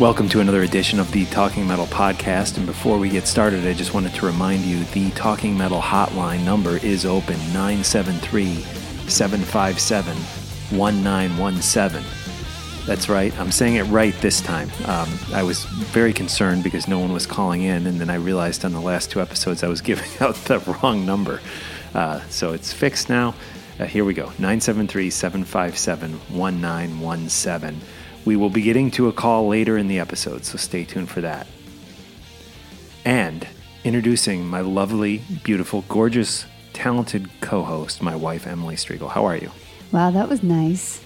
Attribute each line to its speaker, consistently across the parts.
Speaker 1: Welcome to another edition of the Talking Metal podcast. And before we get started, I just wanted to remind you the Talking Metal hotline number is open 973 757 1917. That's right, I'm saying it right this time. Um, I was very concerned because no one was calling in, and then I realized on the last two episodes I was giving out the wrong number. Uh, so it's fixed now. Uh, here we go 973 757 1917. We will be getting to a call later in the episode, so stay tuned for that. And introducing my lovely, beautiful, gorgeous, talented co host, my wife, Emily Strigl. How are you?
Speaker 2: Wow, that was nice.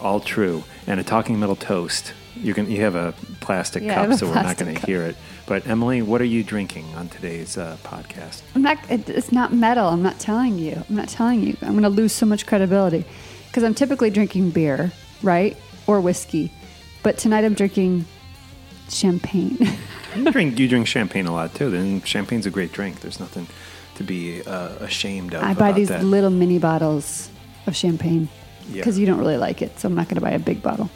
Speaker 1: All true. And a talking metal toast. You can you have a plastic
Speaker 2: Yeah,
Speaker 1: cup, so we're not going to hear it. But Emily, what are you drinking on today's uh, podcast?
Speaker 2: I'm not. It's not metal. I'm not telling you. I'm not telling you. I'm going to lose so much credibility because I'm typically drinking beer, right, or whiskey, but tonight I'm drinking champagne.
Speaker 1: You drink you drink champagne a lot too. Then champagne's a great drink. There's nothing to be uh, ashamed of.
Speaker 2: I buy these
Speaker 1: that.
Speaker 2: little mini bottles of champagne
Speaker 1: Yeah.
Speaker 2: because you don't really like it, so I'm not going to buy a big bottle.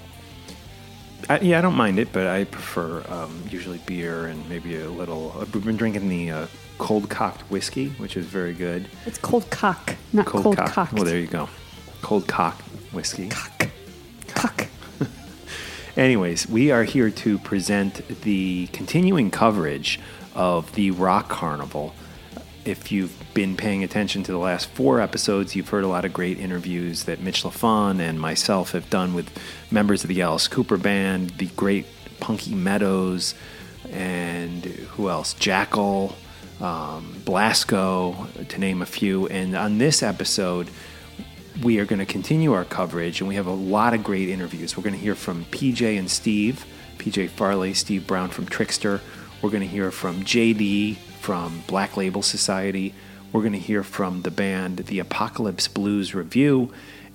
Speaker 1: I, yeah, I don't mind it, but I prefer um, usually beer and maybe a little. uh, We've been drinking the uh, cold cocked whiskey, which is very good.
Speaker 2: It's cold cock, not cold,
Speaker 1: cocked.
Speaker 2: cocked.
Speaker 1: Well, there you go. Cold cock whiskey.
Speaker 2: cock. Cock.
Speaker 1: Anyways, we are here to present the continuing coverage of the Rock Carnival. If you've been paying attention to the last four episodes, you've heard a lot of great interviews that Mitch Lafon and myself have done with members of the Alice Cooper Band, the great Punky Meadows, and who else? Jackal, um, Blasko, to name a few. And on this episode, we are going to continue our coverage, and we have a lot of great interviews. We're going to hear from PJ and Steve, PJ Farley, Steve Brown from Trixter. We're going to hear from JD from Black Label Society. We're going to hear from the band The Apocalypse Blues Review,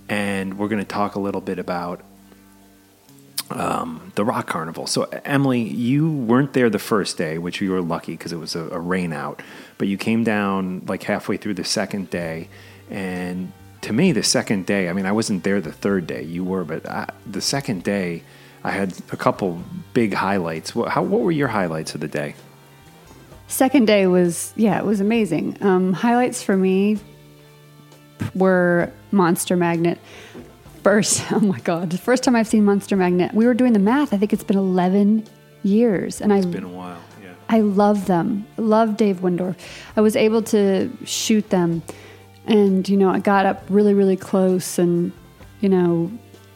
Speaker 1: and we're going to talk a little bit about um, the Rock Carnival. So, Emily, you weren't there the first day, which you were lucky because it was a, a rain out, but you came down like halfway through the second day. And to me, the second day, I mean, I wasn't there the third day, you were, but I, the second day, I had a couple big highlights. What, how, what were your highlights of the day?
Speaker 2: Second day was yeah, it was amazing. Um, highlights for me were Monster Magnet. First, oh my god, the first time I've seen Monster Magnet. We were doing the math. I think it's been eleven years, and I
Speaker 1: It's been a while, yeah.
Speaker 2: I love them. Love Dave Wyndorf. I was able to shoot them, and you know I got up really really close, and you know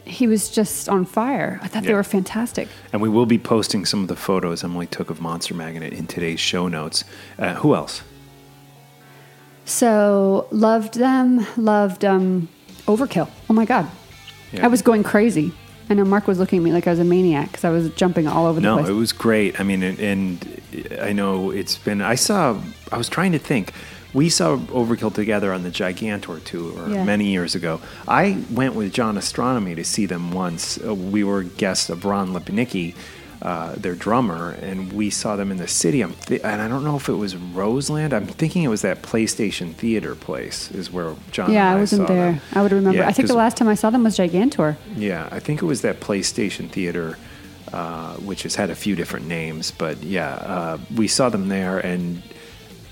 Speaker 2: he was just on fire. I thought they were fantastic.
Speaker 1: And we will be posting some of the photos Emily took of Monster Magnet in today's show notes. Uh, who else?
Speaker 2: So loved them. Loved um, Overkill. Oh my god,
Speaker 1: Yeah.
Speaker 2: I was going crazy. I know Mark was looking at me like I was a maniac because I was jumping all over the
Speaker 1: No,
Speaker 2: place.
Speaker 1: No, it was great. I mean, and, and I know it's been. I saw. I was trying to think we saw Overkill together on the Gigantour tour
Speaker 2: Yeah.
Speaker 1: many years ago. I went with John Ostronomy to see them once. Uh, we were guests of Ron Lipnicki, uh, their drummer, and we saw them in the city. Th- and I don't know if it was Roseland. I'm thinking it was that PlayStation Theater place is where John.
Speaker 2: Yeah,
Speaker 1: and
Speaker 2: I wasn't there.
Speaker 1: them.
Speaker 2: I would remember.
Speaker 1: Yeah,
Speaker 2: I think the last time I saw them was Gigantour.
Speaker 1: yeah, I think it was that PlayStation Theater, uh, which has had a few different names. But yeah, uh, we saw them there, and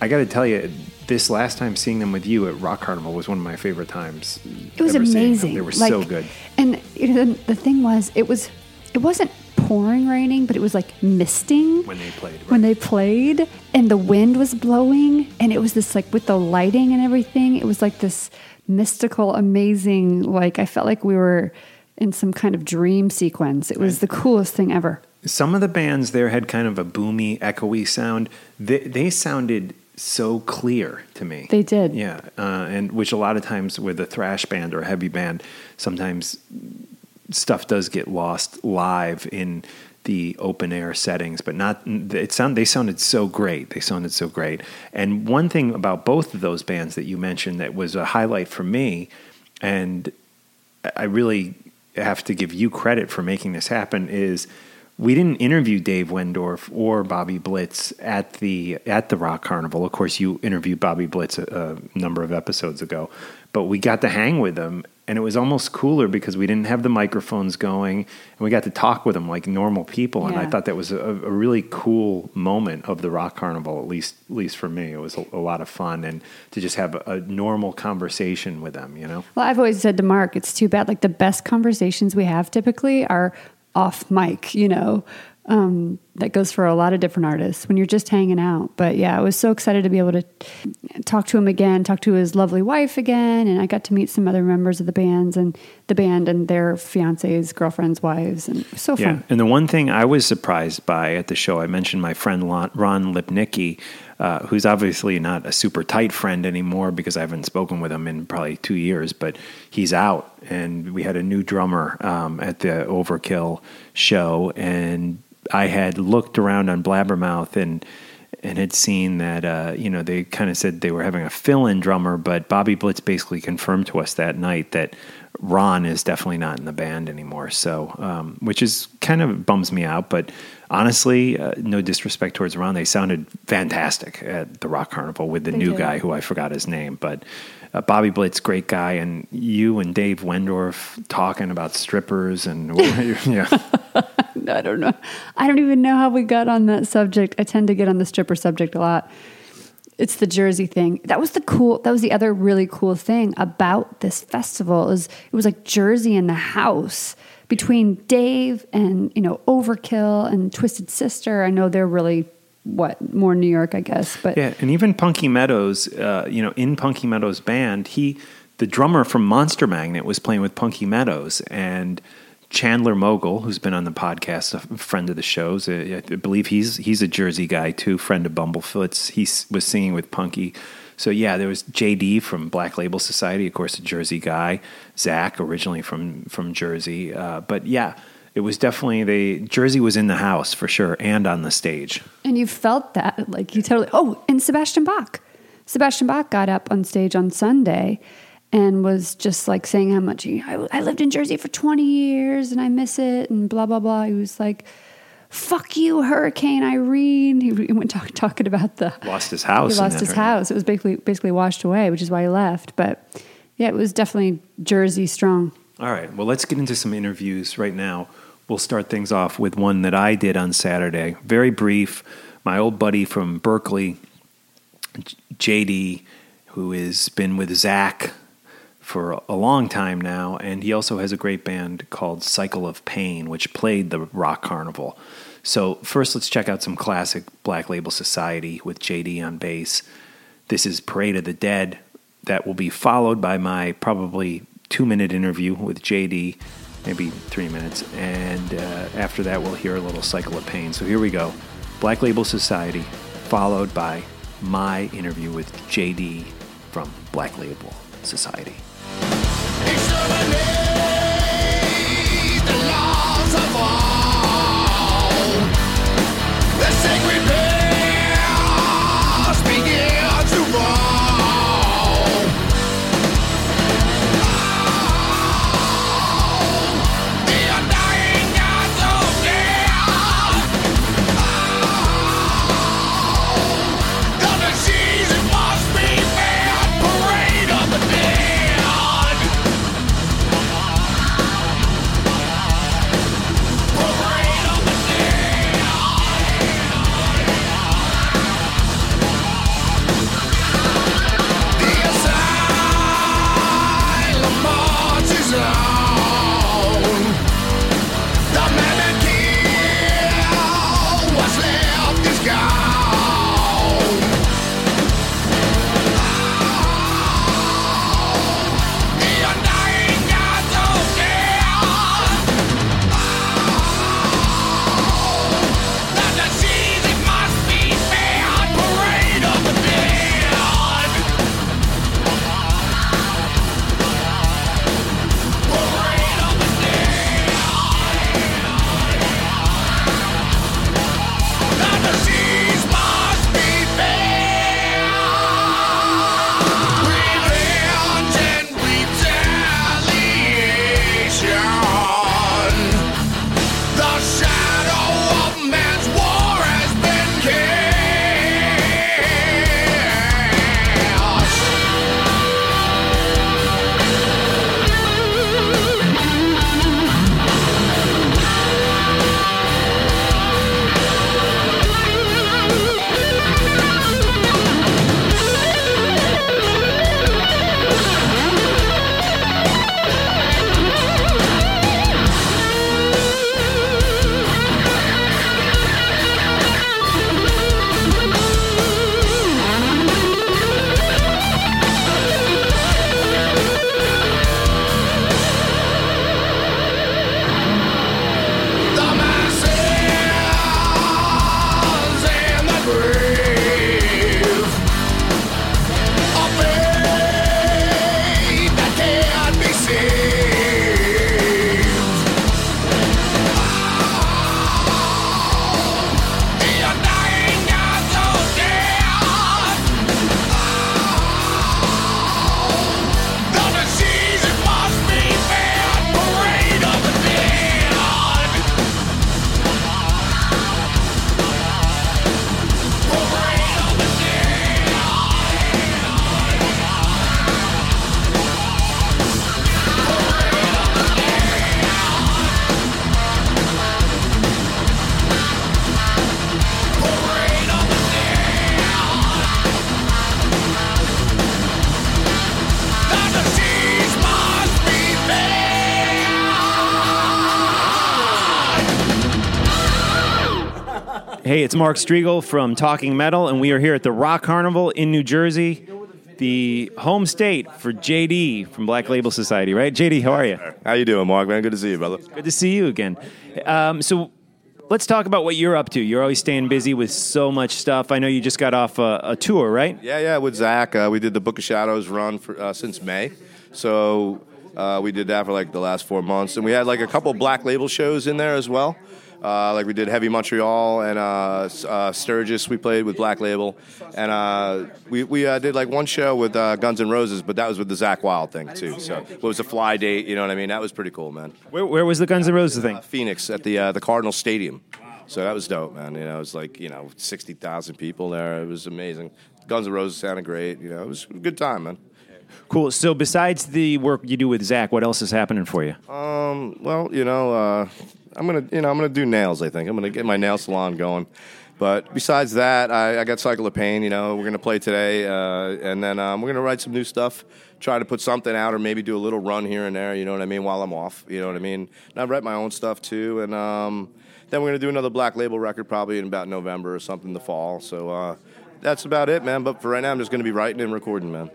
Speaker 1: I got to tell you, this last time seeing them with you at Rock Carnival was one of my favorite times.
Speaker 2: It was
Speaker 1: ever seeing them.
Speaker 2: amazing.
Speaker 1: They were
Speaker 2: Like,
Speaker 1: so good.
Speaker 2: And you know, the thing was, it was, it wasn't pouring raining, but it was like misting
Speaker 1: When they played,
Speaker 2: When they played, and the wind was blowing, and it was this like with the lighting and everything. It was like this mystical, amazing. Like I felt like we were in some kind of dream sequence. It was the coolest thing ever.
Speaker 1: Some of the bands there had kind of a boomy, echoey sound. They, they sounded so clear to me.
Speaker 2: They did.
Speaker 1: Yeah, uh, and which a lot of times with a thrash band or a heavy band, sometimes stuff does get lost live in the open air settings, but not. It sound they sounded so great. They sounded so great. And one thing about both of those bands that you mentioned that was a highlight for me, and I really have to give you credit for making this happen is we didn't interview Dave Wyndorf or Bobby Blitz at the at the Rock Carnival. Of course, you interviewed Bobby Blitz a, a number of episodes ago, but we got to hang with them, and it was almost cooler because we didn't have the microphones going, and we got to talk with them like normal people. And I thought that was a, a really cool moment of the Rock Carnival, at least at least for me. It was a, a lot of fun, and to just have a, a normal conversation with them, you know.
Speaker 2: Well, I've always said to Mark, it's too bad. Like the best conversations we have typically are off mic, you know. Um, that goes for a lot of different artists when you're just hanging out. But yeah, I was so excited to be able to talk to him again, talk to his lovely wife again, and I got to meet some other members of the bands and the band and their fiancés, girlfriends, wives, and so
Speaker 1: Yeah,
Speaker 2: fun.
Speaker 1: and the one thing I was surprised by at the show, I mentioned my friend Ron Lipnicki, uh, who's obviously not a super tight friend anymore because I haven't spoken with him in probably two years, but he's out, and we had a new drummer um, at the Overkill show, and I had looked around on Blabbermouth and and had seen that uh, you know they kind of said they were having a fill-in drummer, but Bobby Blitz basically confirmed to us that night that Ron is definitely not in the band anymore. So, um, which is kind of bums me out, but honestly, uh, no disrespect towards Ron, they sounded fantastic at the Rock Carnival with the
Speaker 2: They
Speaker 1: new
Speaker 2: did.
Speaker 1: guy who I forgot his name, but. Uh, Bobby Blitz, great guy, and you and Dave Wyndorf talking about strippers and yeah,
Speaker 2: I don't know. I don't even know how we got on that subject. I tend to get on the stripper subject a lot. It's the Jersey thing. That was the cool. That was the other really cool thing about this festival is it was like Jersey in the house between Dave and you know Overkill and Twisted Sister. I know they're really what more New York, I guess, but
Speaker 1: Yeah, and even Punky Meadows, uh, you know, in Punky Meadows' band, he, the drummer from Monster Magnet, was playing with Punky Meadows, and Chandler Mogel, who's been on the podcast, a friend of the shows, uh, I believe he's he's a Jersey guy too, friend of Bumblefoot's. He was singing with Punky. So yeah, there was JD from Black Label Society, of course, a Jersey guy. Zakk, originally from from Jersey, uh, but yeah. It was definitely the Jersey was in the house for sure and on the stage.
Speaker 2: And you felt that, like you totally. Oh, and Sebastian Bach. Sebastian Bach got up on stage on Sunday and was just like saying how much he, I, I lived in Jersey for 20 years and I miss it and blah, blah, blah. He was like, fuck you, Hurricane Irene. He, he went talk, talking about the.
Speaker 1: Lost his house.
Speaker 2: He lost his
Speaker 1: her-
Speaker 2: house. It was basically, basically washed away, which is why he left. But yeah, it was definitely Jersey strong.
Speaker 1: All right. Well, let's get into some interviews right now. We'll start things off with one that I did on Saturday. Very brief. My old buddy from Berklee, JD, who has been with Zakk for a long time now, and he also has a great band called Cycle of Pain, which played the Rock Carnival. So, first, let's check out some classic Black Label Society with JD on bass. This is Parade of the Dead. That will be followed by my probably two minute interview with JD, maybe three minutes. And uh, after that, we'll hear a little Cycle of Pain. So here we go Black Label Society, followed by my interview with JD from Black Label Society.
Speaker 3: Exterminate the laws of all. The sacred
Speaker 1: Hey, it's Mark Strigl from Talking Metal, and we are here at the Rock Carnival in New Jersey, the home state for JD from Black Label Society, right? JD, how are you?
Speaker 4: How you doing, Mark? Man, good to see you, brother.
Speaker 1: Good to see you again. Um, so let's talk about what you're up to. You're always staying busy with so much stuff. I know you just got off a, a tour, right?
Speaker 4: Yeah, yeah. With Zakk, uh, we did the Book of Shadows run for, uh, since May, so uh, we did that for like the last four months, and we had like a couple Black Label shows in there as well. Uh, like we did Heavy Montreal and uh, uh, Sturgis. We played with Black Label, and uh, we we uh, did like one show with uh, Guns N' Roses, but that was with the Zakk Wylde thing too. So it was a fly date. You know what I mean? That was pretty cool, man.
Speaker 1: Where, where was the Guns N' Roses thing?
Speaker 4: Phoenix at the uh, the Cardinal Stadium. So that was dope, man. You know, it was like you know sixty thousand people there. It was amazing. Guns N' Roses sounded great. You know, it was a good time, man.
Speaker 1: Cool. So besides the work you do with Zakk, what else is happening for you?
Speaker 4: Um, well, you know, uh, I'm gonna you know I'm gonna do nails. I think I'm gonna get my nail salon going. But besides that, I, I got Cycle of Pain. You know, we're gonna play today, uh, and then um, we're gonna write some new stuff. Try to put something out, or maybe do a little run here and there. You know what I mean? While I'm off, you know what I mean. And I write my own stuff too, and um, then we're gonna do another Black Label record probably in about November or something the fall. So uh, that's about it, man. But for right now, I'm just gonna be writing and recording, man.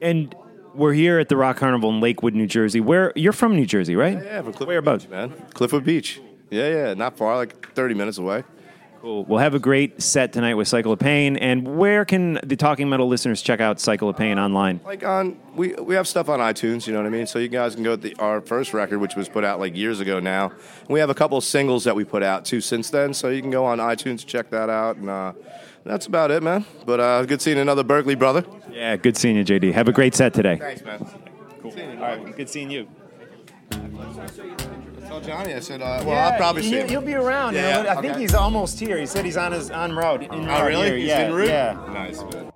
Speaker 1: And we're here at the Rock Carnival in Lakewood, New Jersey. Where you're from, New Jersey, right?
Speaker 4: Yeah, from Cliffwood
Speaker 1: Whereabouts?
Speaker 4: Beach, man. Cliffwood Beach. Yeah, yeah, not far, like 30 minutes away.
Speaker 1: Cool. We'll have a great set tonight with Cycle of Pain. And where can the Talking Metal listeners check out Cycle of Pain online?
Speaker 4: Like on, we we have stuff on iTunes. You know what I mean. So you guys can go to the, our first record, which was put out like years ago now. And we have a couple of singles that we put out too since then. So you can go on iTunes check that out. And uh, that's about it, man. But uh, good seeing another Berklee brother.
Speaker 1: Yeah, good seeing you, JD. Have a great set today.
Speaker 4: Thanks, man.
Speaker 1: Cool. All right, good seeing you.
Speaker 4: Tell Johnny, I said, uh, well, I'll probably see him.
Speaker 1: He'll be around.
Speaker 4: Yeah,
Speaker 1: you know,
Speaker 4: yeah,
Speaker 1: I think
Speaker 4: okay.
Speaker 1: he's almost here. He said he's on his on road. In
Speaker 4: Oh,
Speaker 1: route
Speaker 4: really?
Speaker 1: here.
Speaker 4: He's
Speaker 1: yeah,
Speaker 4: en route?
Speaker 1: Yeah.
Speaker 4: Nice, man.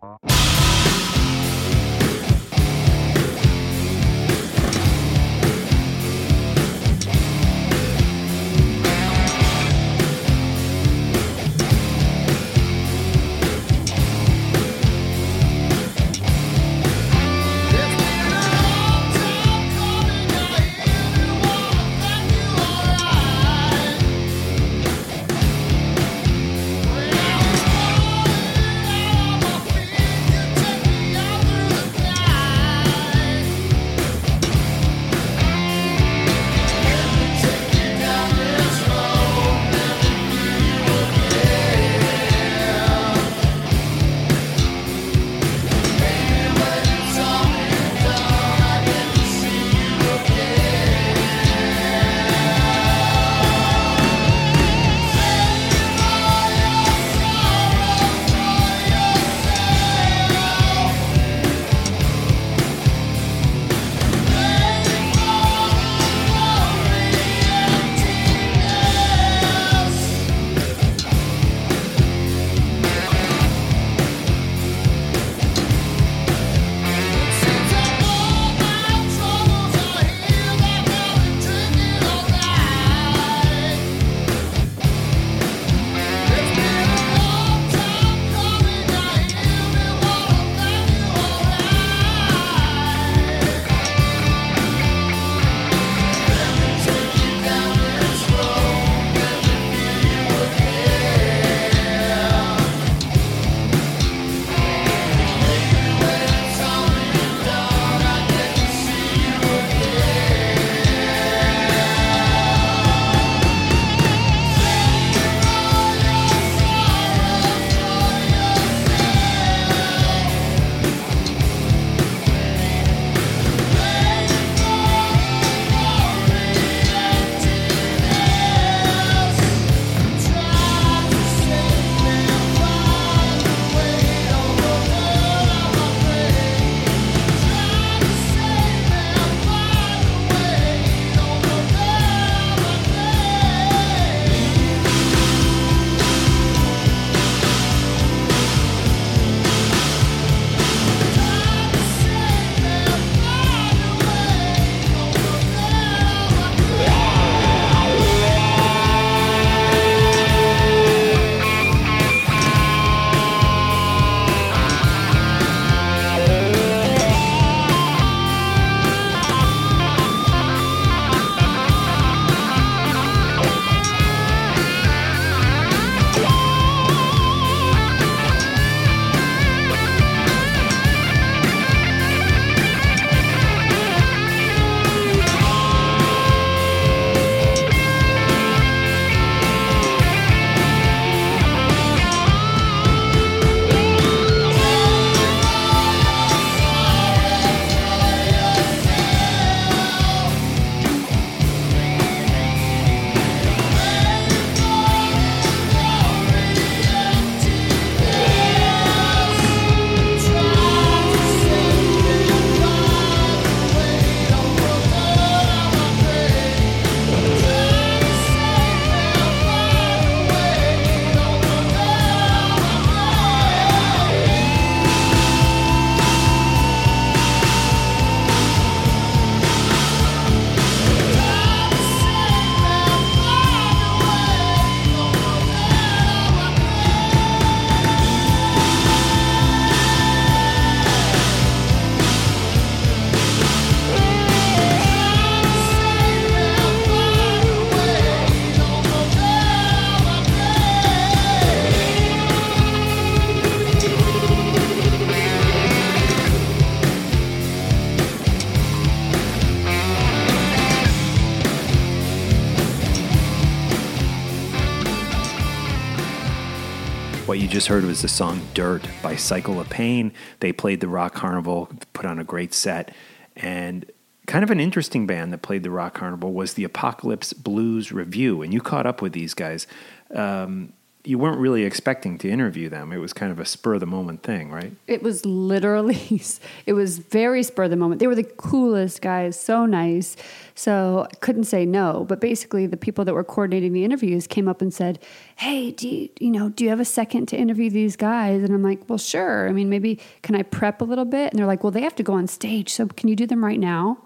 Speaker 1: Just heard was the song Dirt by Cycle of Pain. They played the Rock Carnival, put on a great set. And kind of an interesting band that played the Rock Carnival was the Apocalypse Blues Review. And you caught up with these guys. Um, you weren't really expecting to interview them. It was kind of a spur of the moment thing, right?
Speaker 2: It was literally, it was very spur of the moment. They were the coolest guys, so nice. So I couldn't say no. But basically, the people that were coordinating the interviews came up and said, "Hey, do you, you know, do you have a second to interview these guys?" And I'm like, "Well, sure. I mean, maybe can I prep a little bit?" And they're like, "Well, they have to go on stage, so can you do them right now?"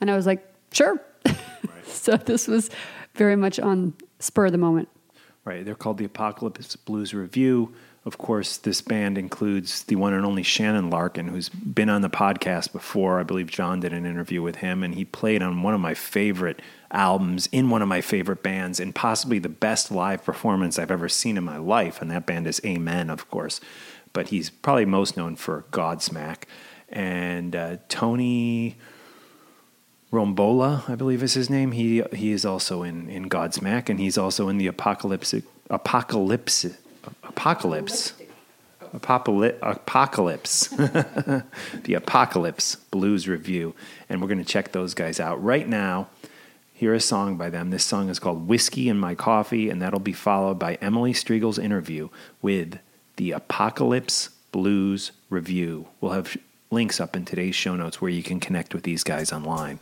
Speaker 2: And I was like, "Sure." so this was very much on spur of the moment.
Speaker 1: Right. They're called the Apocalypse Blues Review. Of course, this band includes the one and only Shannon Larkin, who's been on the podcast before. I believe John did an interview with him, and he played on one of my favorite albums in one of my favorite bands, and possibly the best live performance I've ever seen in my life. And that band is Amen, of course. But he's probably most known for Godsmack. And uh, Tony Rombola, I believe is his name. He he is also in in Godsmack, and he's also in the Apocalypse Apocalypse Apocalypse Apocalypse Apocalypse the Apocalypse Blues Review, and we're going to check those guys out right now. Hear a song by them. This song is called "Whiskey in My Coffee," and that'll be followed by Emily Strigl's interview with the Apocalypse Blues Review. We'll have links up in today's show notes where you can connect with these guys online.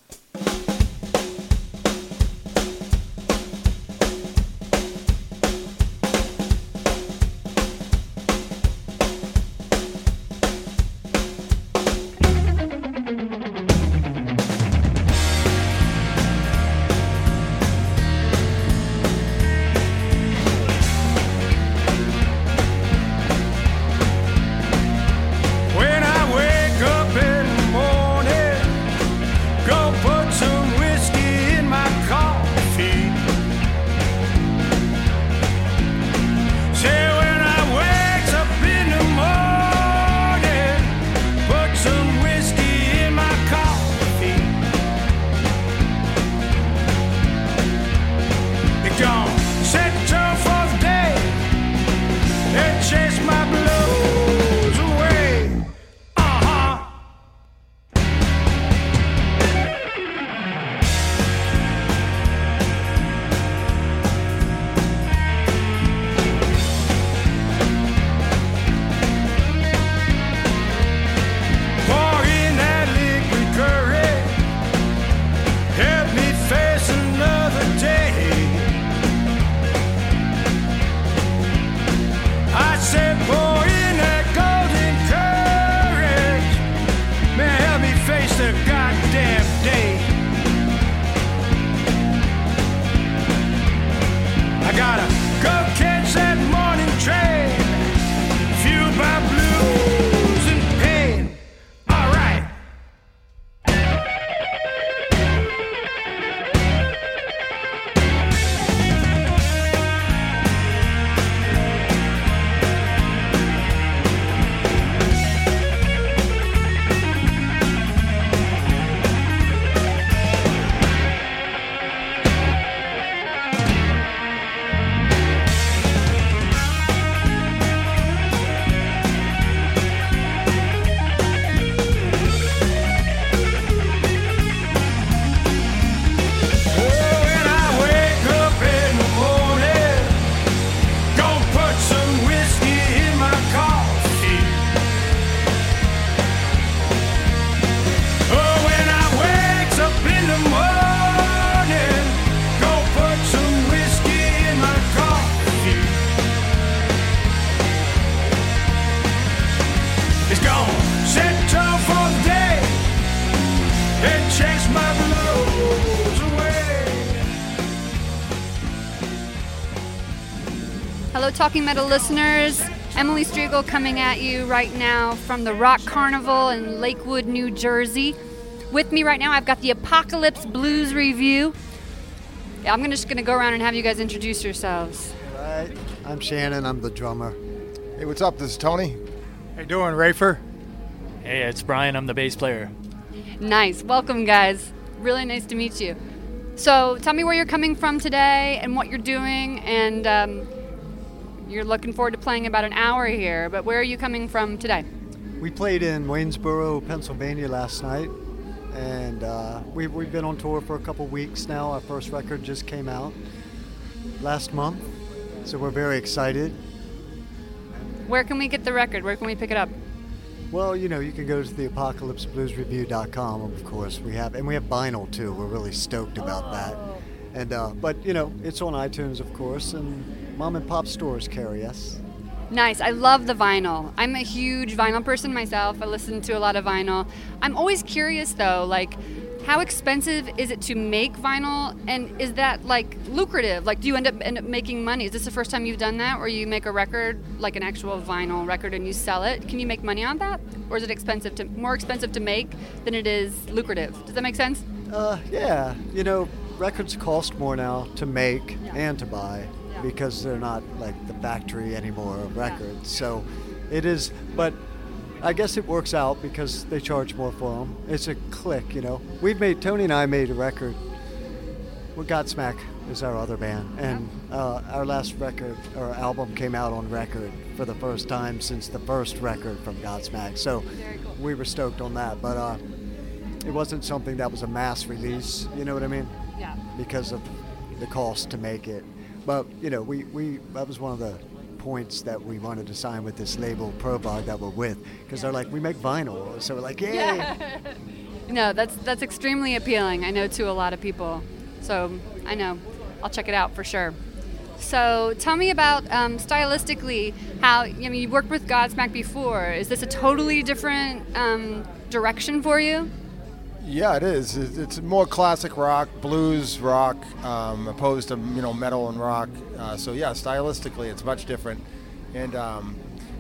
Speaker 5: Talking Metal listeners. Emily Strigl coming at you right now from the Rock Carnival in Lakewood, New Jersey. With me right now, I've got the Apocalypse Blues Review. Yeah, I'm gonna, just going to go around and have you guys introduce yourselves.
Speaker 6: Right. I'm Shannon. I'm the drummer.
Speaker 7: Hey, what's up? This is Tony.
Speaker 8: How you doing, Rafer?
Speaker 9: Hey, it's Brian. I'm the bass player.
Speaker 5: Nice. Welcome, guys. Really nice to meet you. So, tell me where you're coming from today and what you're doing, and um, You're looking forward to playing about an hour here, but where are you coming from today?
Speaker 6: We played in Waynesboro, Pennsylvania last night, and uh, we, we've been on tour for a couple weeks now. Our first record just came out last month, so we're very excited.
Speaker 5: Where can we get the record? Where can we pick it up?
Speaker 6: Well, you know, you can go to the apocalypsebluesreview.com, of course. We have, and we have vinyl too. We're really stoked about that. And uh, but you know, it's on iTunes, of course, and mom and pop stores carry us.
Speaker 5: Nice. I love the vinyl. I'm a huge vinyl person myself. I listen to a lot of vinyl. I'm always curious though, like how expensive is it to make vinyl and is that like lucrative? Like do you end up end up making money? Is this the first time you've done that or you make a record like an actual vinyl record and you sell it? Can you make money on that? Or is it expensive to more expensive to make than it is lucrative? Does that make sense?
Speaker 6: Uh, yeah, you know, records cost more now to make and to buy because they're not like the factory anymore of records. So it is, but I guess it works out because they charge more for them. It's a click, you know. We've made Tony and I made a record. Well, Godsmack is our other band, and uh, our last record or album came out on record for the first time since the first record from Godsmack. So we were stoked on that, but uh, it wasn't something that was a mass release. You know what I mean?
Speaker 5: Yeah.
Speaker 6: Because of the cost to make it. But you know, we, we that was one of the points that we wanted to sign with this label Provogue that we're with because they're like we make vinyl, so we're like yay.
Speaker 5: No, that's that's extremely appealing. I know to a lot of people. So I know. I'll check it out for sure. So tell me about um, stylistically how I mean you worked with Godsmack before. Is this a totally different um, direction for you?
Speaker 7: Yeah, it is. It's more classic rock, blues rock, um, opposed to you know metal and rock. Uh, so yeah, stylistically, it's much different, and um,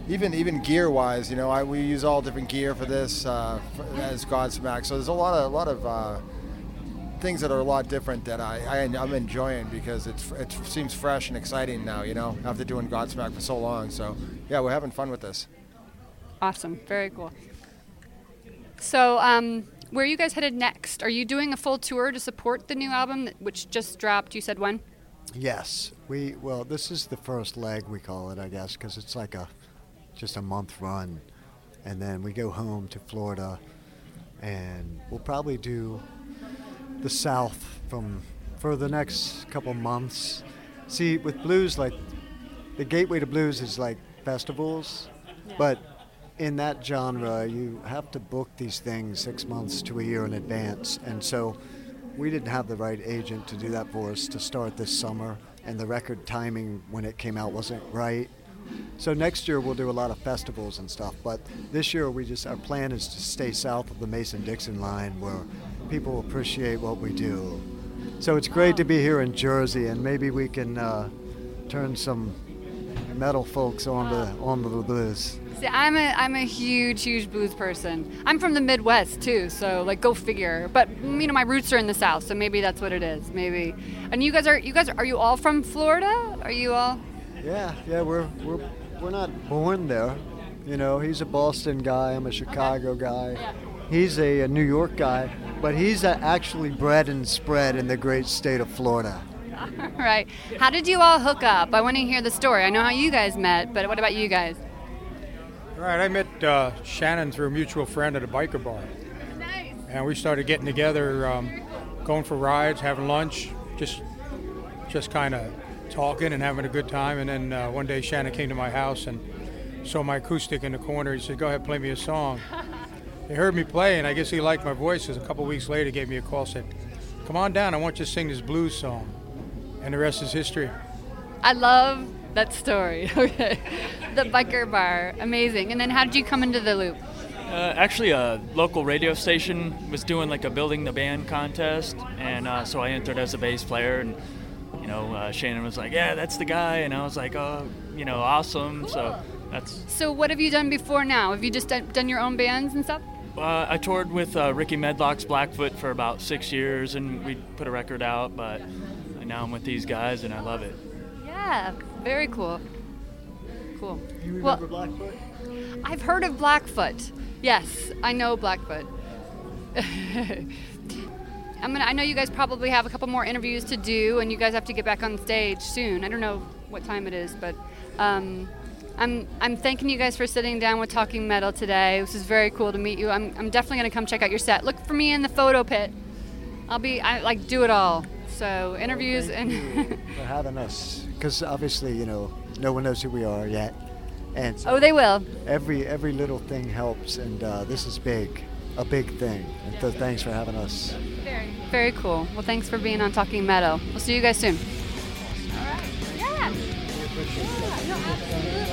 Speaker 7: even even gear wise, you know, I, we use all different gear for this uh, for, as Godsmack. So there's a lot of a lot of uh, things that are a lot different that I, I I'm enjoying because it's it seems fresh and exciting now. You know, after doing Godsmack for so long. So yeah, we're having fun with this.
Speaker 5: Awesome. Very cool. So, um, where are you guys headed next? Are you doing a full tour to support the new album, which just dropped? You said when?
Speaker 6: Yes, we well, this is the first leg we call it, I guess, because it's like a just a month run, and then we go home to Florida, and we'll probably do the South from for the next couple months. See, with blues, like the gateway to blues is like festivals, but in that genre, you have to book these things six months to a year in advance, and so we didn't have the right agent to do that for us to start this summer, and the record timing when it came out wasn't right. So next year we'll do a lot of festivals and stuff, but this year we just our plan is to stay south of the Mason-Dixon line where people appreciate what we do. So it's great to be here in Jersey, and maybe we can uh, turn some metal folks onto onto the blues.
Speaker 5: See, I'm a I'm a huge huge blues person. I'm from the Midwest too, so like go figure. But you know my roots are in the South, so maybe that's what it is. Maybe. And you guys are you guys are you all from Florida? Are you all?
Speaker 6: Yeah, yeah, we're we're we're not born there. You know, he's a Boston guy. I'm a Chicago guy. He's a, a New York guy, but he's uh actually bred and spread in the great state of Florida.
Speaker 5: right. How did you all hook up? I want to hear the story. I know how you guys met, but what about you guys?
Speaker 8: All right, I met uh, Shannon through a mutual friend at a biker bar. And we started getting together, um, going for rides, having lunch, just just kind of talking and having a good time. And then uh, one day Shannon came to my house and saw my acoustic in the corner. He said, "Go ahead, play me a song." he heard me play, and I guess he liked my voice. a couple weeks later, he gave me a call, said, "Come on down. I want you to sing this blues song." And the rest is history.
Speaker 5: I love that story. Okay. the biker bar, amazing. And then how did you come into the loop?
Speaker 9: Uh, actually, a local radio station was doing like a building the band contest, and uh, so I entered as a bass player. And you know, uh, Shannon was like, "Yeah, that's the guy," and I was like, "Oh, you know, awesome." So that's.
Speaker 5: So what have you done before now? Have you just done, done your own bands and stuff?
Speaker 9: Uh, I toured with uh, Rickey Medlocke's Blackfoot for about six years, and we put a record out. But now I'm with these guys, and I love it.
Speaker 5: Yeah, very cool. Cool.
Speaker 6: You
Speaker 5: Well-
Speaker 6: remember Blackfoot?
Speaker 5: I've heard of Blackfoot. Yes, I know Blackfoot. I'm gonna. I know you guys probably have a couple more interviews to do, and you guys have to get back on stage soon. I don't know what time it is, but um, I'm I'm thanking you guys for sitting down with Talking Metal today. This is very cool to meet you. I'm I'm definitely gonna come check out your set. Look for me in the photo pit. I'll be I like do it all. So interviews
Speaker 6: Thank
Speaker 5: and
Speaker 6: you for having us, because obviously you know no one knows who we are yet, and so
Speaker 5: oh they will.
Speaker 6: every every little thing helps, and uh, this is big, a big thing. And so thanks for having us.
Speaker 5: Very very cool. Well, thanks for being on Talking Metal. We'll see you guys soon.
Speaker 3: All right.
Speaker 1: Yeah. I've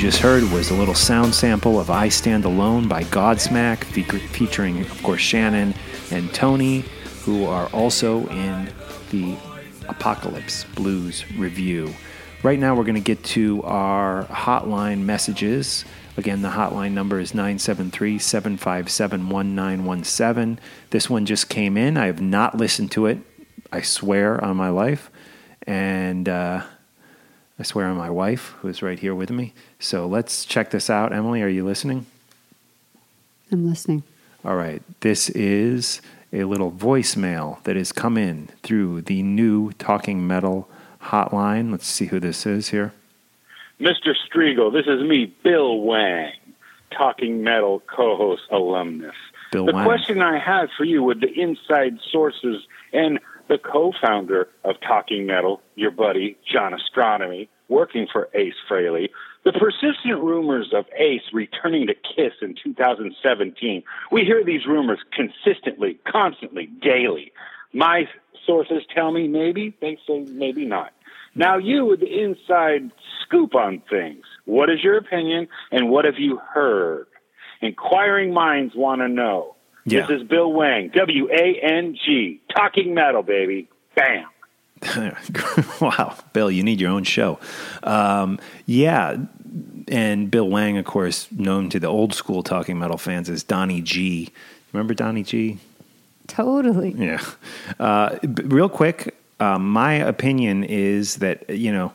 Speaker 1: just heard was a little sound sample of I Stand Alone by Godsmack, fe- featuring, of course, Shannon and Tony, who are also in the Apocalypse Blues Revue. Right now, we're going to get to our hotline messages. Again, the hotline number is 973 757 1917. This one just came in. I have not listened to it, I swear on my life. And uh, I swear on my wife, who is right here with me. So let's check this out. Emily, are you listening?
Speaker 2: I'm listening.
Speaker 1: All right. This is a little voicemail that has come in through the new Talking Metal hotline. Let's see who this is here.
Speaker 10: Mr. Strigl, this is me, Bill Wang, Talking Metal co-host alumnus.
Speaker 1: Bill
Speaker 10: the
Speaker 1: Wang.
Speaker 10: question I have for you with the inside sources and the co-founder of Talking Metal, your buddy John Ostronomy, working for Ace Frehley, the persistent rumors of Ace returning to Kiss in 2017. We hear these rumors consistently, constantly, daily. My sources tell me maybe, they say maybe not. Now, you with the inside scoop on things. What is your opinion and what have you heard? Inquiring minds want to know.
Speaker 1: Yeah.
Speaker 10: This is Bill Wang, W A N G, Talking Metal, baby. Bam.
Speaker 1: wow, Bill, you need your own show. Um, yeah, and Bill Wang, of course, known to the old school talking metal fans as Donnie G. Remember Donnie G?
Speaker 2: Totally.
Speaker 1: Yeah. Uh, b- real quick, um, my opinion is that, you know,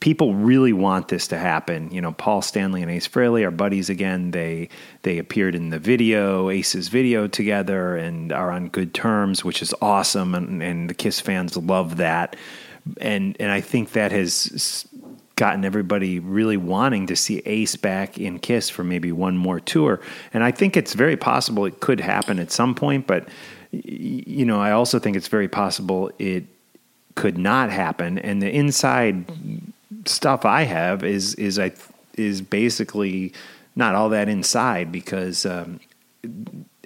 Speaker 1: people really want this to happen. You know, Paul Stanley and Ace Frehley are buddies again. They they appeared in the video, Ace's video together, and are on good terms, which is awesome. And, and the Kiss fans love that. And and I think that has gotten everybody really wanting to see Ace back in Kiss for maybe one more tour. And I think it's very possible it could happen at some point, but you know, I also think it's very possible it could not happen. And the inside stuff I have is is I is basically not all that inside because um,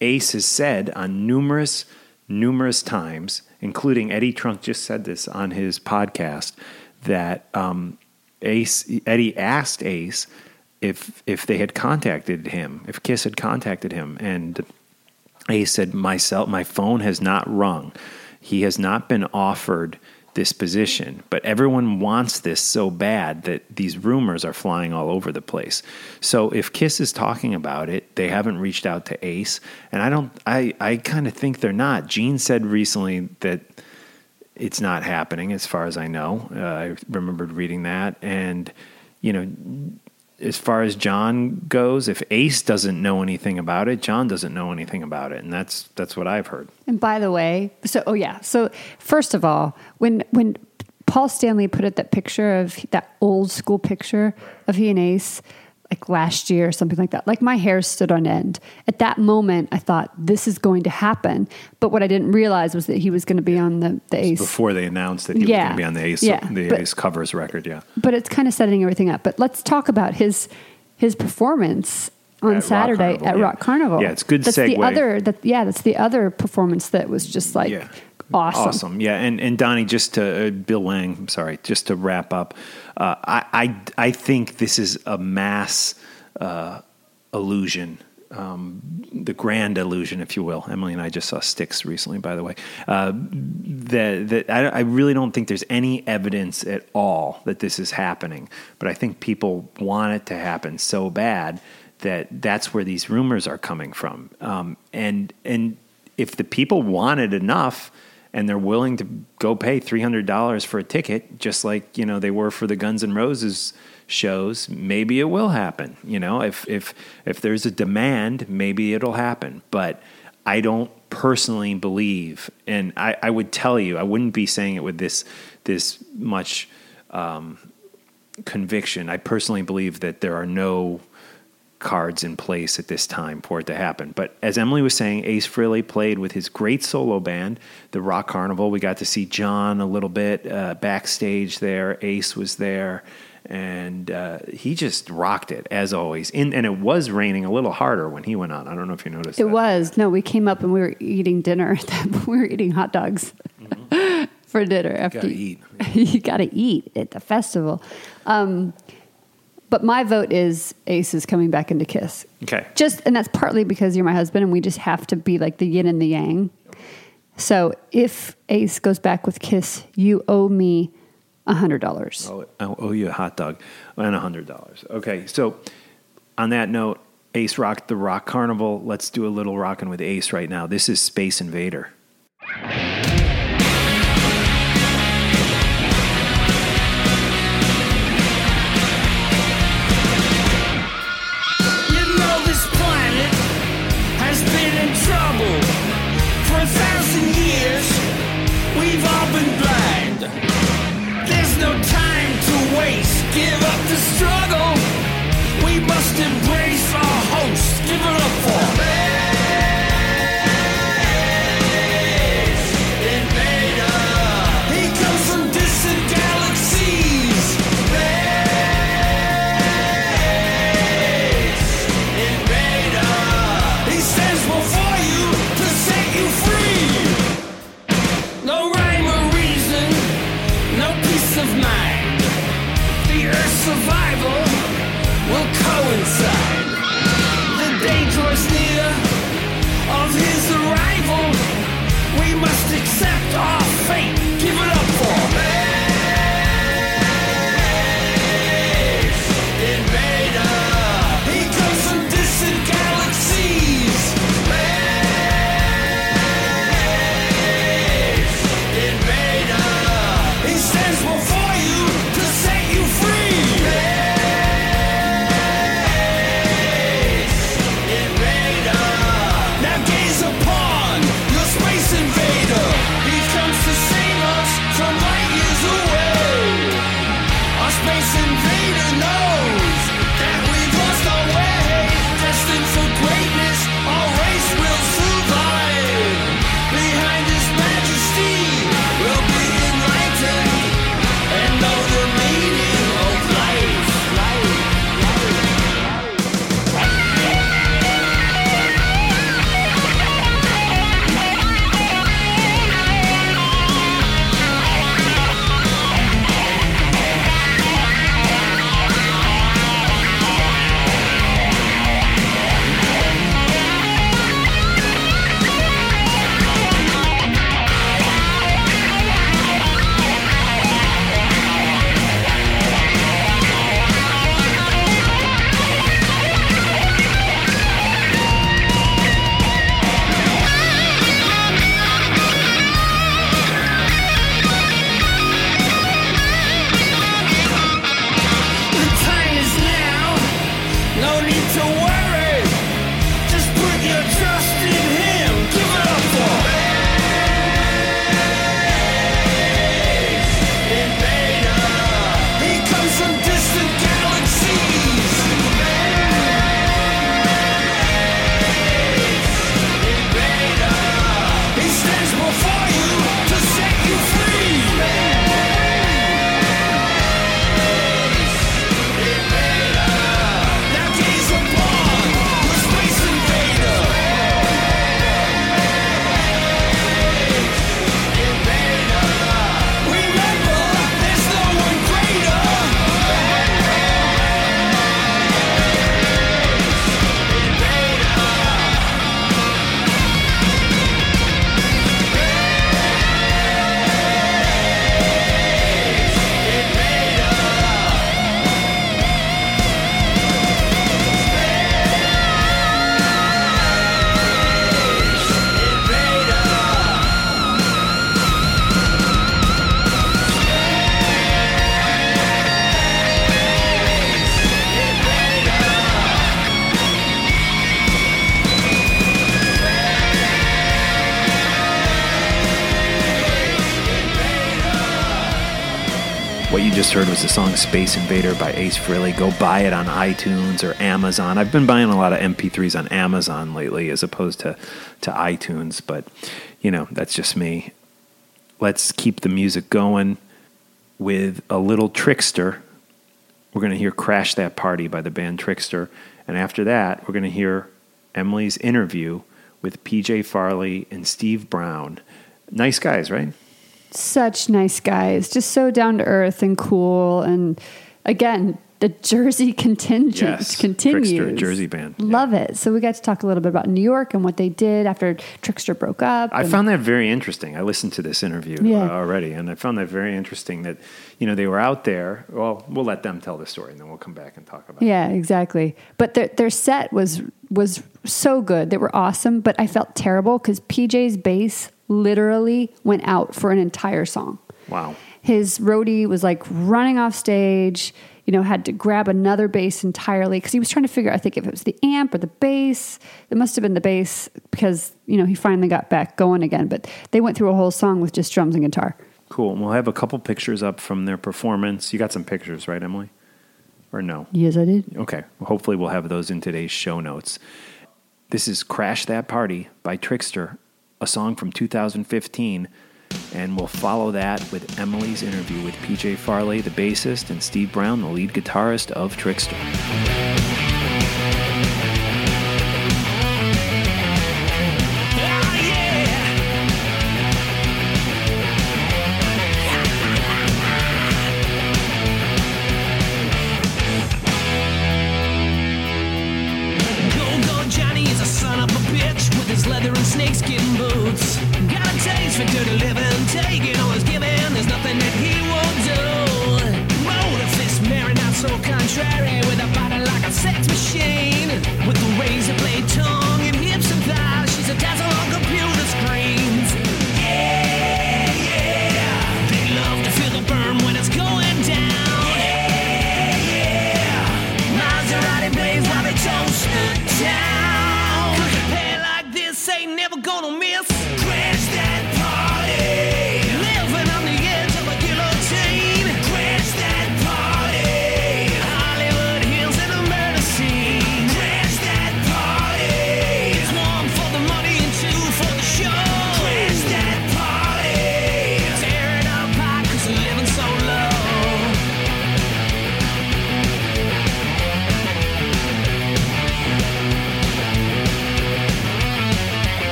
Speaker 1: Ace has said on numerous, numerous times, including Eddie Trunk just said this on his podcast, that um, Ace Eddie asked Ace if if they had contacted him, if Kiss had contacted him, and Ace said, "Myself, my phone has not rung. He has not been offered." This position, but everyone wants this so bad that these rumors are flying all over the place. So if Kiss is talking about it, they haven't reached out to Ace, and I don't. I I kind of think they're not. Gene said recently that it's not happening, as far as I know. Uh, I remembered reading that, and you know, as far as John goes, if Ace doesn't know anything about it, John doesn't know anything about it, and that's that's what I've heard.
Speaker 2: And by the way, so oh yeah, so first of all, when when Paul Stanley put up that picture of that old school picture of he and Ace, like last year or something like that, like my hair stood on end. At that moment, I thought this is going to happen, but what I didn't realize was that he was going to be on the the Ace.
Speaker 1: Before they announced that he was going to be on the Ace,
Speaker 2: Yeah,
Speaker 1: the
Speaker 2: but-
Speaker 1: Ace covers record, yeah.
Speaker 2: but it's kind of setting everything up. But let's talk about his his performance on
Speaker 1: At Rock
Speaker 2: Saturday
Speaker 1: Carnival,
Speaker 2: at
Speaker 1: yeah.
Speaker 2: Rock Carnival.
Speaker 1: Yeah, it's good
Speaker 2: That's the other that yeah, that's the other performance that was just like awesome.
Speaker 1: Awesome. Yeah. And, and Donnie, just to, uh, Bill Wang, I'm sorry, just to wrap up, uh, I, I, I think this is a mass uh, illusion. Um, the grand illusion, if you will. Emily and I just saw Styx recently, by the way. Uh, that that I, I really don't think there's any evidence at all that this is happening, but I think people want it to happen so bad that that's where these rumors are coming from. Um, and and if the people want it enough and they're willing to go pay $300 for a ticket just like you know they were for the guns n' roses shows maybe it will happen you know? If if if there's a demand maybe it'll happen. But i don't personally believe and i, I would tell you i wouldn't be saying it with this this much um, conviction. I personally believe that there are no cards in place at this time for it to happen. But as Emily was saying, Ace Frehley played with his great solo band, the Rock Carnival. We got to see John a little bit uh, backstage there. Ace was there, and uh, he just rocked it as always. In, and it was raining a little harder when he went on. I don't know if you noticed.
Speaker 2: It was no. We came up and we were eating dinner. we were eating hot dogs for dinner after
Speaker 1: Gotta
Speaker 2: you, you got to eat at the festival. Um, but my vote is Ace is coming back into Kiss.
Speaker 1: Okay.
Speaker 2: Just and that's partly because you're my husband and we just have to be like the yin and the yang. So if Ace goes back with Kiss, you owe me a hundred dollars.
Speaker 1: Oh, I owe you a hot dog and a hundred dollars. Okay, so on that note, Ace rocked the Rock Carnival. Let's do a little rocking with Ace right now. This is Space Invader.
Speaker 3: For a thousand years. We've all been blind. There's no time to waste. Give up the struggle. We must embrace our host. Give it up for We must accept our fate. The
Speaker 1: song Space Invader by Ace Frehley. Go buy it on iTunes or Amazon. I've been buying a lot of MP3s on Amazon lately as opposed to, to iTunes, but you know, that's just me. Let's keep the music going with a little Trixter. We're going to hear Crash That Party by the band Trixter. And after that, we're going to hear Emily's interview with PJ Farley and Steve Brown. Nice guys, right?
Speaker 2: Such nice guys, just so down to earth and cool. And again, the Jersey contingent
Speaker 1: Yes,
Speaker 2: continues.
Speaker 1: Trixter, Jersey band.
Speaker 2: Love it. So we got to talk a little bit about New York and what they did after Trixter broke up.
Speaker 1: I found that very interesting. I listened to this interview
Speaker 2: Yeah.
Speaker 1: uh, already, and I found that very interesting that, you know, they were out there. Well, we'll let them tell the story, and then we'll come back and talk about it.
Speaker 2: Yeah, exactly. But their their set was was so good. They were awesome. But I felt terrible because PJ's bass literally went out for an entire song.
Speaker 1: Wow.
Speaker 2: His roadie was like running off stage. You know, had to grab another bass entirely because he was trying to figure. I think if it was the amp or the bass. It must have been the bass because you know he finally got back going again. But they went through a whole song with just drums and guitar.
Speaker 1: Cool. And we'll have a couple pictures up from their performance. You got some pictures, right, Emily? Or no?
Speaker 2: Yes, I did.
Speaker 1: Okay. Well, hopefully, we'll have those in today's show notes. This is Crash That Party by Trixter, a song from 2015. And we'll follow that with Emily's interview with PJ Farley, the bassist, and Steve Brown, the lead guitarist of
Speaker 3: Trixter.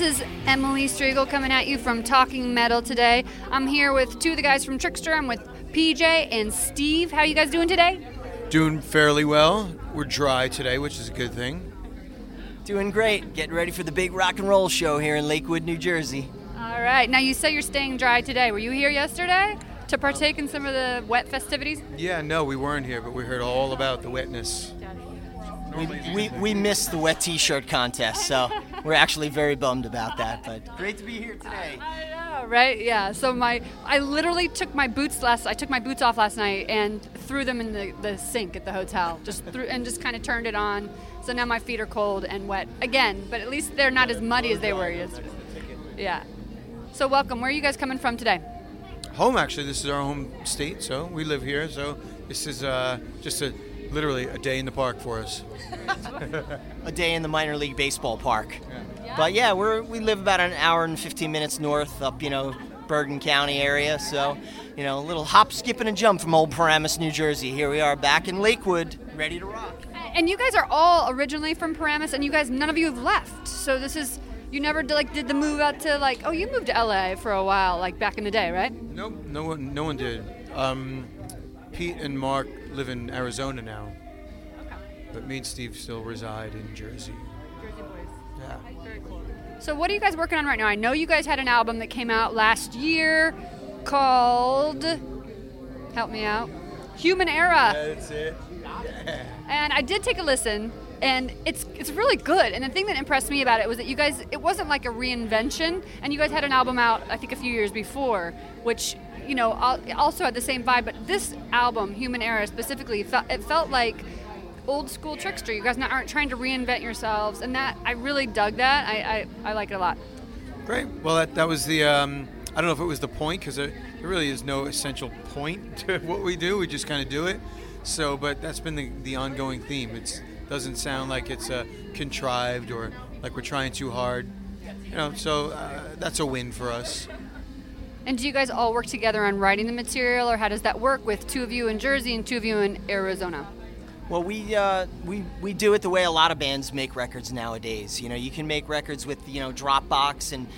Speaker 3: This is
Speaker 5: Emily Strigl coming at you from Talking Metal today. I'm here with two of the guys from Trixter. I'm with PJ and Steve. How are you guys doing today?
Speaker 7: Doing fairly well. We're dry today, which is a good thing.
Speaker 11: Doing great. Getting ready for the big rock and roll show here in Lakewood, New Jersey.
Speaker 5: All right, now you say you're staying dry today. Were you here yesterday to partake in some of the wet festivities?
Speaker 7: Yeah, no, we weren't here, but we heard all about the wetness.
Speaker 11: We, we, we missed the wet t-shirt contest, so we're actually very bummed about that. But great to be here today.
Speaker 5: I know, right? Yeah. So my, I literally took my boots last. I took my boots off last night and threw them in the, the sink at the hotel. Just threw and just kind of turned it on. So now my feet are cold and wet again. But at least they're not as muddy as they were yesterday. Yeah. So welcome. Where are you guys coming from today?
Speaker 7: Home, actually. This is our home state, so we live here. So this is uh, just a literally a day in the park for us.
Speaker 11: A day in the minor league baseball park. But yeah, we're we live about an hour and 15 minutes north up, you know, Bergen County area. So, you know, a little hop, skip, and a jump from Old Paramus, New Jersey. Here we are back in Lakewood, ready to rock.
Speaker 5: And you guys are all originally from Paramus, and you guys, none of you have left. So this is, you never did, like did the move out to like, oh, you moved to LA for a while, like back in the day, right?
Speaker 7: Nope, no one, no one did. Um, Pete and Mark live in Arizona now, but me and Steve still reside in Jersey. Jersey boys. Yeah.
Speaker 5: So what are you guys working on right now? I know you guys had an album that came out last year called, help me out, Human Era.
Speaker 7: That's it.
Speaker 5: And I did take a listen, and it's it's really good. And the thing that impressed me about it was that you guys, it wasn't like a reinvention, and you guys had an album out, I think, a few years before, which you know al- also had the same vibe. But this album, Human Era, specifically, felt, it felt like old school Trixter. You guys not, aren't trying to reinvent yourselves, and that I really dug that. I I, I like it a lot.
Speaker 7: Great. Well, that, that was the. Um, I don't know if it was the point because there, really is no essential point to what we do. We just kind of do it. So, but that's been the, the ongoing theme. It doesn't sound like it's uh, contrived or like we're trying too hard. You know, so uh, that's a win for us.
Speaker 5: And do you guys all work together on writing the material, or how does that work with two of you in Jersey and two of you in Arizona?
Speaker 11: Well, we, uh, we we do it the way a lot of bands make records nowadays. You know, you can make records with you know Dropbox and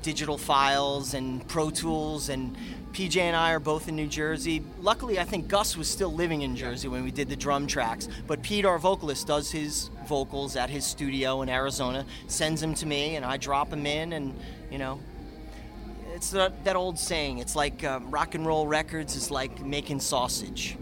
Speaker 11: digital files and Pro Tools and PJ and I are both in New Jersey. Luckily, I think Gus was still living in Jersey when we did the drum tracks. But Pete, our vocalist, does his vocals at his studio in Arizona, sends them to me, and I drop them in, and you know, it's that, that old saying. It's like um, rock and roll records is like making sausage.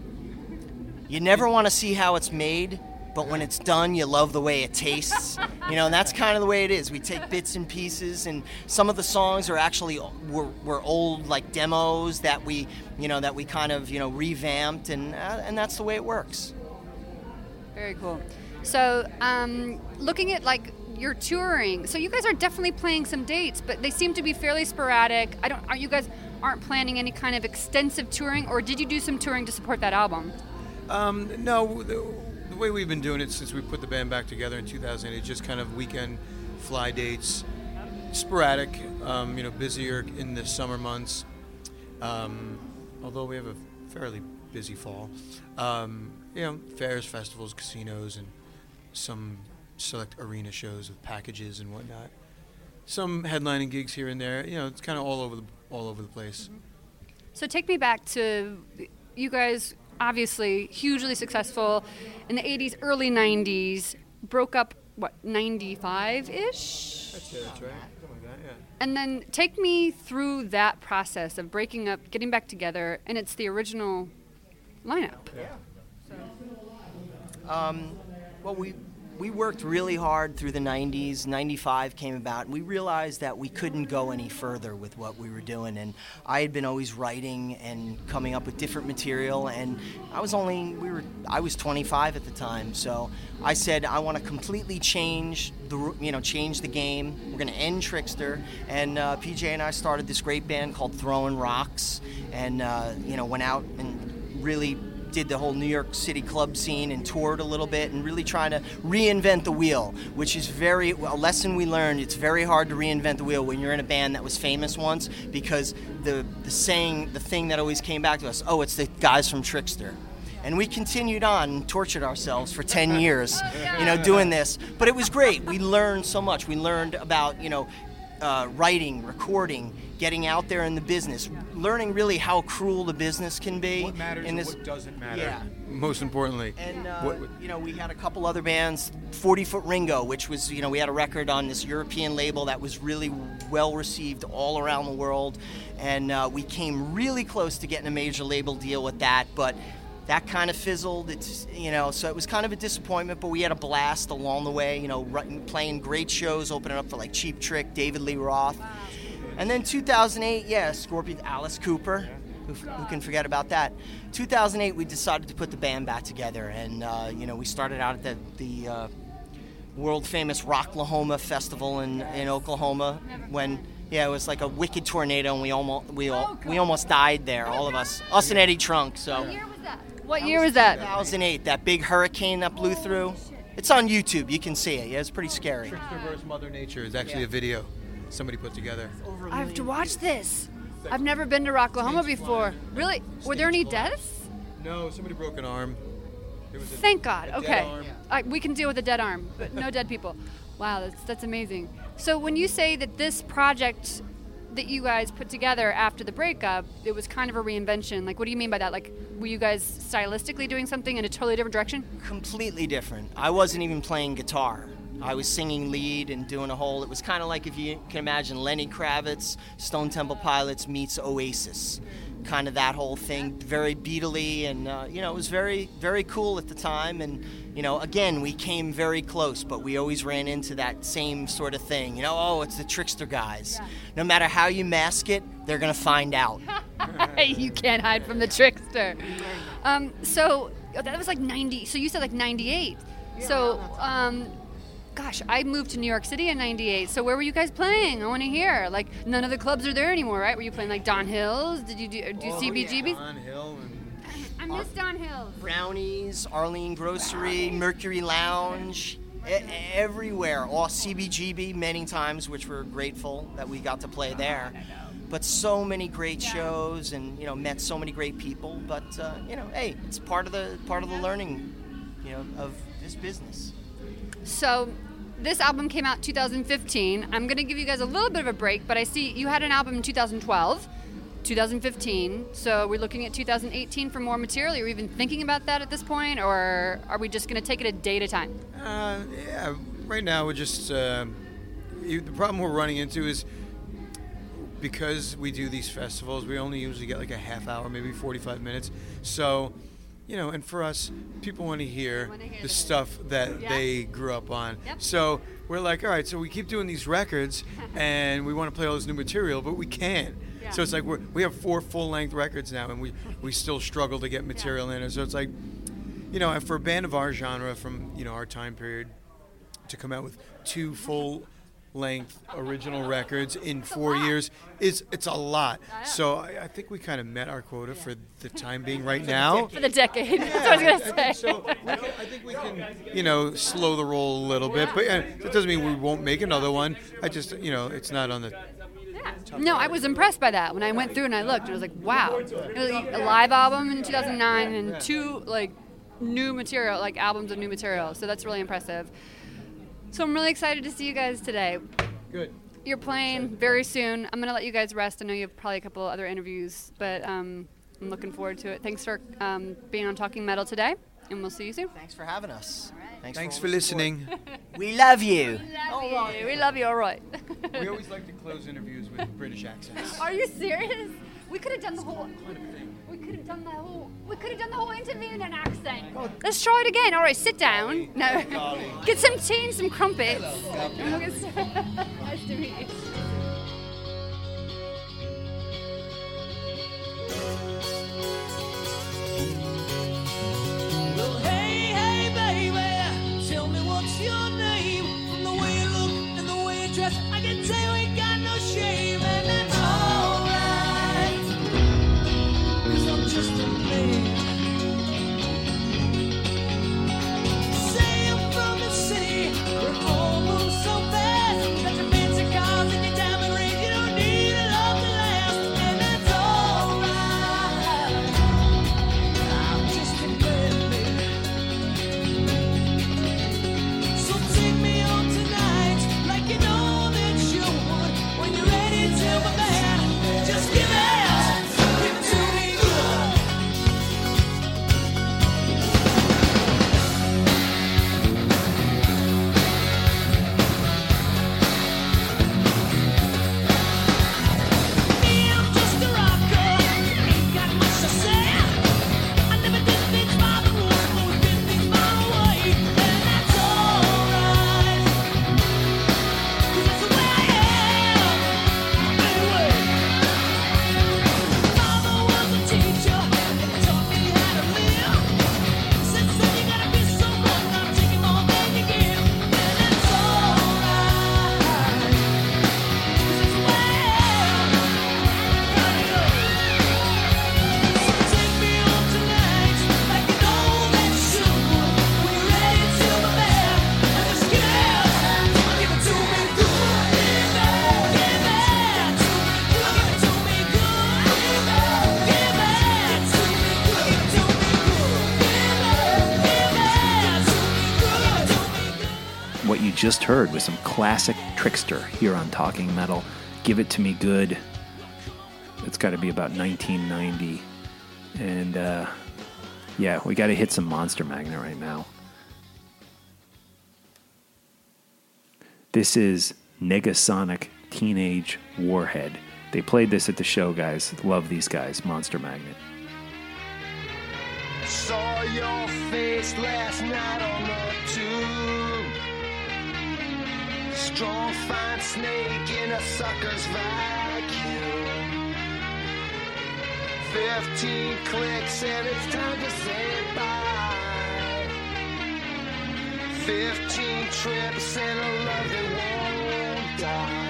Speaker 11: You never want to see how it's made, but when it's done, you love the way it tastes. You know, and that's kind of the way it is. We take bits and pieces, and some of the songs are actually were, were old like demos that we, you know, that we kind of you know revamped, and uh, and that's the way it works.
Speaker 5: Very cool. So, um, looking at like your touring, so you guys are definitely playing some dates, but they seem to be fairly sporadic. I don't. Are you guys aren't planning any kind of extensive touring, or did you do some touring to support that album?
Speaker 7: Um, no, the, the way we've been doing it since we put the band back together in 2008 is just kind of weekend fly dates, sporadic. Um, you know, busier in the summer months. Um, although we have a fairly busy fall. Um, you know, fairs, festivals, casinos, and some select arena shows with packages and whatnot. Some headlining gigs here and there. You know, it's kind of all over the all over the place.
Speaker 5: So take me back to you guys. Obviously, hugely successful in the '80s, early '90s. Broke up what '95 ish.
Speaker 7: That's it. That's right. Like that. Yeah.
Speaker 5: And then take me through that process of breaking up, getting back together, and it's the original lineup. Yeah.
Speaker 11: Um, well, we we worked really hard through the 90s. 95 came about, and we realized that we couldn't go any further with what we were doing. And I had been always writing and coming up with different material, and I was only we were I was 25 at the time, so I said I want to completely change the you know change the game. We're going to end Trixter, and uh, PJ and I started this great band called Throwing Rocks, and uh, you know went out and really did the whole New York City club scene and toured a little bit and really trying to reinvent the wheel, which is very a lesson we learned. It's very hard to reinvent the wheel when you're in a band that was famous once because the the saying, the thing that always came back to us, oh, it's the guys from Trixter. And we continued on and tortured ourselves for 10 years, you know, doing this. But it was great. We learned so much. We learned about, you know, uh, writing, recording, getting out there in the business, learning really how cruel the business can be.
Speaker 7: What matters
Speaker 11: in
Speaker 7: and
Speaker 11: this,
Speaker 7: what doesn't matter.
Speaker 11: Yeah.
Speaker 7: Most importantly.
Speaker 11: And uh,
Speaker 7: What-
Speaker 11: you know, we had a couple other bands, 40 Foot Ringo, which was you know we had a record on this European label that was really well received all around the world, and uh, we came really close to getting a major label deal with that, but. That kind of fizzled. It's you know, so it was kind of a disappointment. But we had a blast along the way. You know, playing great shows, opening up for like Cheap Trick, David Lee Roth, and then 2008, yeah, Scorpion, Alice Cooper. Who, who can forget about that? 2008, we decided to put the band back together, and uh, you know we started out at the, the uh, world famous Rocklahoma Festival in, in Oklahoma when yeah it was like a wicked tornado and we almost we all we almost died there all of us us and Eddie Trunk so
Speaker 5: What year was that?
Speaker 11: 2008 that big hurricane that blew through it's on YouTube you can see it yeah it's pretty scary
Speaker 7: Trixter vs. Mother Nature is actually a video somebody put together.
Speaker 5: I have to watch this. I've never been to Rocklahoma before. Really? Were there any deaths?
Speaker 7: No, somebody broke an arm. It was a-
Speaker 5: Thank God.
Speaker 7: a dead
Speaker 5: Okay.
Speaker 7: arm.
Speaker 5: Uh, we can deal with a dead arm, but no dead people. Wow, that's that's amazing. So when you say that this project that you guys put together after the breakup, it was kind of a reinvention. Like, what do you mean by that? Like, were you guys stylistically doing something in a totally different direction?
Speaker 11: completely different. I wasn't even playing guitar. I was singing lead and doing a whole. It was kind of like if you can imagine Lenny Kravitz, Stone Temple Pilots meets Oasis, kind of that whole thing. Very beatly, and uh, you know, it was very, very cool at the time. And you know, again, we came very close, but we always ran into that same sort of thing. You know, oh, it's the Trixter guys. No matter how you mask it, they're gonna find out.
Speaker 5: you can't hide from the Trixter. Um, so that was like 90. So you said like 98. So, um, gosh, I moved to New York City in 98. So where were you guys playing? I want to hear. Like, none of the clubs are there anymore, right? Were you playing like Don Hills? Did you do, do
Speaker 11: Oh,
Speaker 5: CBGBs?
Speaker 7: On Hill and
Speaker 5: I miss Don Hills.
Speaker 11: Brownies, Arlene Grocery, Mercury Lounge, e- everywhere. All CBGB many times, which we're grateful that we got to play there. But so many great shows, and you know, met so many great people. But uh, you know, hey, it's part of the part of the learning, you know, of this business.
Speaker 5: So this album came out 2015. I'm going to give you guys a little bit of a break, but I see you had an album in 2012, 2015. So we're looking at 2018 for more material. Are you even thinking about that at this point, or are we just going to take it a day at a time?
Speaker 7: Uh, yeah, right now we're just. Uh, the problem we're running into is because we do these festivals, we only usually get like a half hour, maybe 45 minutes. So, you know, and for us, people want to hear the stuff that
Speaker 5: Yeah.
Speaker 7: they grew up on.
Speaker 5: Yep.
Speaker 7: So we're like, all right, so we keep doing these records and we want to play all this new material, but we can't.
Speaker 5: Yeah.
Speaker 7: So it's like we're, we have four full length records now and we, we still struggle to get material in. And so it's like, you know, and for a band of our genre from, you know, our time period, to come out with two full length original records in four years is it's a lot. So I, I think we kind of met our quota for the time being right now.
Speaker 5: For the decade. That's what I was going to say.
Speaker 7: So we can, I think we can, you know, slow the roll a little bit, but uh, that doesn't mean we won't make another one. I just, you know, it's not on the.
Speaker 5: No, I was impressed by that when I went through and I looked. And I was like, wow. It was a live album in 2009 and two like new material, like albums of new material. So that's really impressive. So I'm really excited to see you guys today.
Speaker 7: Good.
Speaker 5: You're playing very soon. I'm gonna let you guys rest. I know you have probably a couple other interviews, but um, I'm looking forward to it. Thanks for um, being on Talking Metal today, and we'll see you soon.
Speaker 11: Thanks for having us. Thanks,
Speaker 7: Thanks
Speaker 11: all
Speaker 7: for listening.
Speaker 11: We love you.
Speaker 5: We Love you. We love you. All right.
Speaker 7: we always like to close interviews with British accents.
Speaker 5: Are you serious? We could have done the whole. We could have done the whole. We could have done the whole interview in an accent. Let's try it again. All right, sit down. No, get some tea and some crumpets. Get nice to meet you.
Speaker 3: Just
Speaker 1: heard was some classic Trixter here on Talking Metal. Give It To Me Good. It's got to be about 1990. And uh, yeah, we got to hit some Monster Magnet right now. This is Negasonic Teenage Warhead. They played this at the show, guys. Love these guys, Monster Magnet.
Speaker 12: Saw your face last night Strong, fine snake in a sucker's vacuum. Fifteen clicks and it's time to say bye. Fifteen trips and a love that won't die.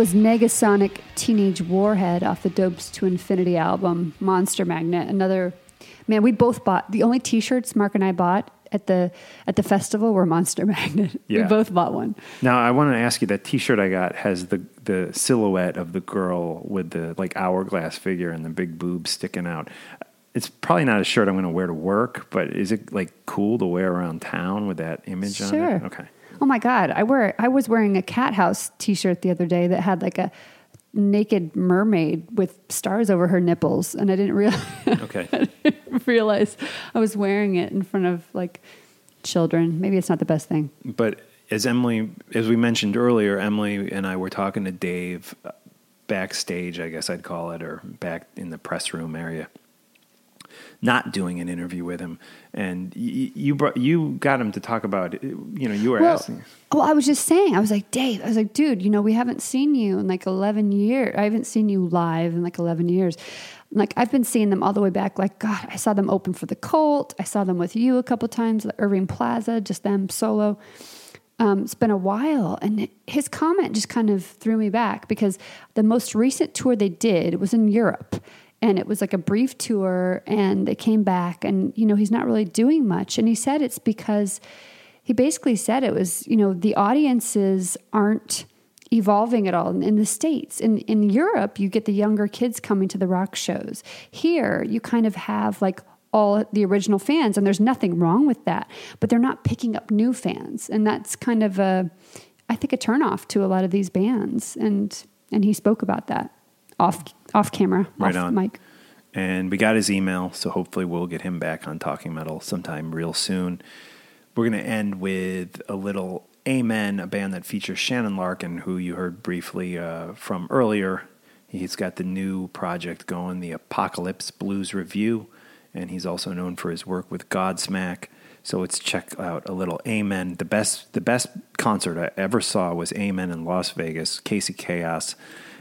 Speaker 12: Was
Speaker 2: Negasonic Teenage Warhead off the Dopes to Infinity album, Monster Magnet. Another man, we both bought the only T-shirts Mark and I bought at the at the festival were Monster Magnet.
Speaker 1: Yeah.
Speaker 2: We both bought one.
Speaker 1: Now I want to ask you that T-shirt I got has the the silhouette of the girl with the like hourglass figure and the big boobs sticking out. It's probably not a shirt I'm going to wear to work, but is it like cool to wear around town with that image on
Speaker 2: Sure.
Speaker 1: it? Okay.
Speaker 2: Oh my god, I wear I was wearing a cat house t-shirt the other day that had like a naked mermaid with stars over her nipples and I didn't realize
Speaker 1: Okay.
Speaker 2: I didn't realize I was wearing it in front of like children. Maybe it's not the best thing.
Speaker 1: But as Emily, as we mentioned earlier, Emily and I were talking to Dave uh, backstage, I guess I'd call it, or back in the press room area, not doing an interview with him. And you brought, you got him to talk about, you know, you were
Speaker 2: Well,
Speaker 1: asking.
Speaker 2: Oh, I was just saying, I was like, Dave, I was like, dude, you know, we haven't seen you in like 11 years. I haven't seen you live in like 11 years. Like, I've been seeing them all the way back. Like, God, I saw them open for the Cult. I saw them with you a couple times at Irving Plaza, just them solo. Um, it's been a while. And his comment just kind of threw me back because the most recent tour they did was in Europe. And it was like a brief tour, and they came back, and, you know, he's not really doing much. And he said it's because he basically said it was you know the audiences aren't evolving at all in, the states. In in Europe you get the younger kids coming to the rock shows. Here you kind of have like all the original fans and there's nothing wrong with that but they're not picking up new fans. And that's kind of a I think a turnoff to a lot of these bands. And and he spoke about that off off camera
Speaker 1: Right
Speaker 2: off
Speaker 1: on.
Speaker 2: mic
Speaker 1: And we got his email, so hopefully we'll get him back on Talking Metal sometime real soon. We're going to end with a little Amen, a band that features Shannon Larkin, who you heard briefly uh, from earlier. He's got the new project going, the Apocalypse Blues Revue, and he's also known for his work with Godsmack. So let's check out a little Amen. The best, the best concert I ever saw was Amen in Las Vegas. Casey Chaos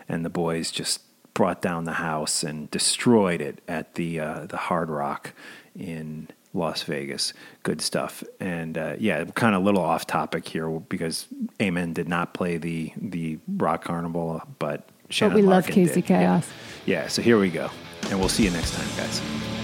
Speaker 1: and the boys just brought down the house and destroyed it at the uh, the Hard Rock in Las Vegas. Good stuff. And uh, yeah, kind of a little off topic here because Amen did not play the the Rock Carnival, but Shannon
Speaker 2: but we love
Speaker 1: Larkin
Speaker 2: Casey
Speaker 1: did.
Speaker 2: Chaos
Speaker 1: Yeah, so here we go, and we'll see you next time, guys.